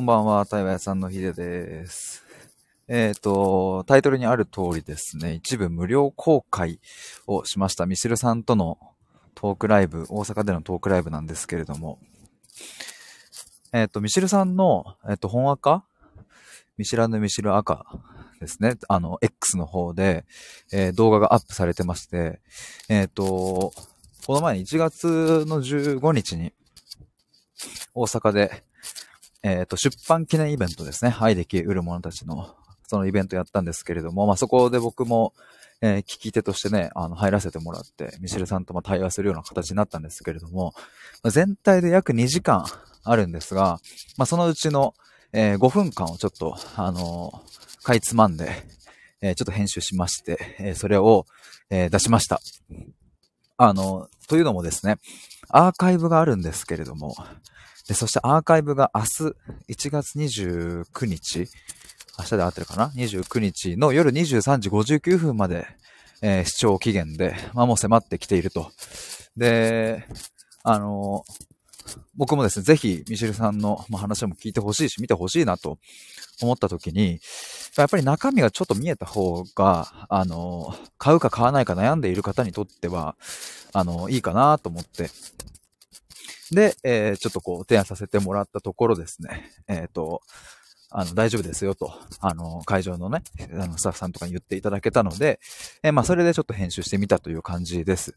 こんばんは、対話屋さんのひでです。えっ、ー、と、タイトルにある通りですね、一部無料公開をしました。ミシルさんとのトークライブ、大阪でのトークライブなんですけれども、えっ、ー、と、ミシルさんの、えっ、ー、と、本赤見知らぬミシル赤ですね。あの、X の方で、え動画がアップされてまして、えっ、と、この前1月の15日に、大阪で、えっ、ー、と、出版記念イベントですね。愛でき売る者たちの、そのイベントやったんですけれども、まあ、そこで僕も、えー、聞き手としてね、あの、入らせてもらって、ミシェルさんとも対話するような形になったんですけれども、全体で約2時間あるんですが、まあ、そのうちの、えー、5分間をちょっと、あのー、かいつまんで、えー、ちょっと編集しまして、えそれを、え出しました。あの、というのもですね、アーカイブがあるんですけれども、で、そしてアーカイブが明日、1月29日、明日で合ってるかな ?29 日の夜23時59分まで、えー、視聴期限で、まあもう迫ってきていると。で、あの僕もですね、ぜひ、ミシェルさんの話も聞いてほしいし、見てほしいなと思った時に、やっぱり中身がちょっと見えた方が、あの、買うか買わないか悩んでいる方にとっては、あの、いいかなと思って、で、えー、ちょっとこう、提案させてもらったところですね、えっ、ー、と、あの、大丈夫ですよと、あの、会場のね、あの、スタッフさんとかに言っていただけたので、えー、まあ、それでちょっと編集してみたという感じです。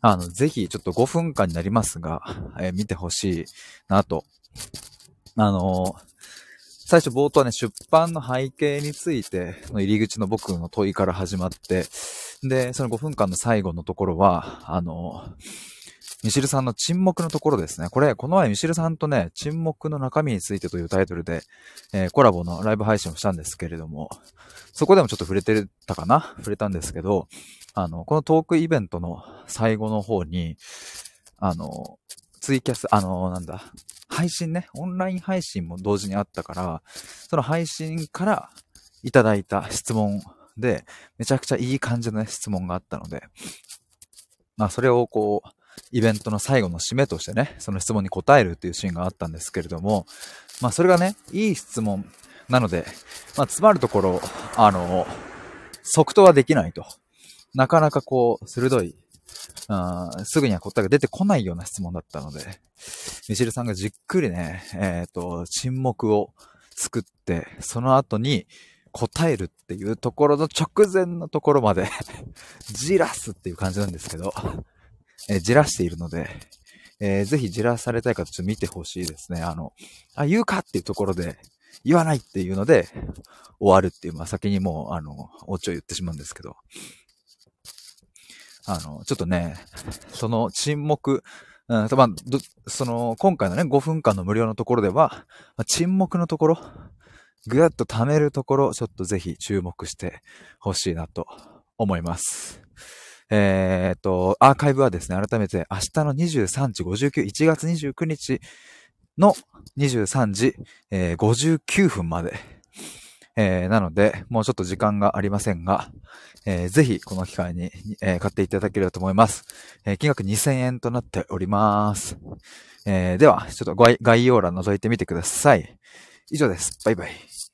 あの、ぜひ、ちょっと5分間になりますが、えー、見てほしいなと。あの最初冒頭はね、出版の背景についての入り口の僕の問いから始まって、で、その5分間の最後のところは、あのミシルさんの沈黙のところですね。これ、この前ミシルさんとね、沈黙の中身についてというタイトルで、えー、コラボのライブ配信をしたんですけれども、そこでもちょっと触れてたかな？触れたんですけど、あの、このトークイベントの最後の方に、あの、ツイキャス、あの、なんだ、配信ね、オンライン配信も同時にあったから、その配信からいただいた質問で、めちゃくちゃいい感じの、ね、質問があったので、まあそれをこう、イベントの最後の締めとしてね、その質問に答えるっていうシーンがあったんですけれども、まあそれがね、いい質問なので、まあ詰まるところ、あの、即答はできないと。なかなかこう、鋭い、うん、すぐには答えが出てこないような質問だったので、ミシルさんがじっくりね、えっ、ー、と、沈黙を作って、その後に答えるっていうところの直前のところまで じらすっていう感じなんですけど、えー、じらしているので、えー、ぜひじらされたい方ちょっと見てほしいですね。あの、あ、言うかっていうところで、言わないっていうので、終わるっていう、まあ、先にもう、あの、おちを言ってしまうんですけど、あの、ちょっとね、その沈黙、うん、まあ、その、今回のね、5分間の無料のところでは、まあ、沈黙のところ、ぐわっと溜めるところ、ちょっとぜひ注目してほしいなと思います。えっ、と、アーカイブはですね、改めて明日の23時59、1月29日の23時、えー、59分まで。えー、なので、もうちょっと時間がありませんが、えー、ぜひこの機会に、えー、買っていただければと思います。え、金額2000円となっております。え、では、ちょっと概要欄覗いてみてください。以上です。バイバイ。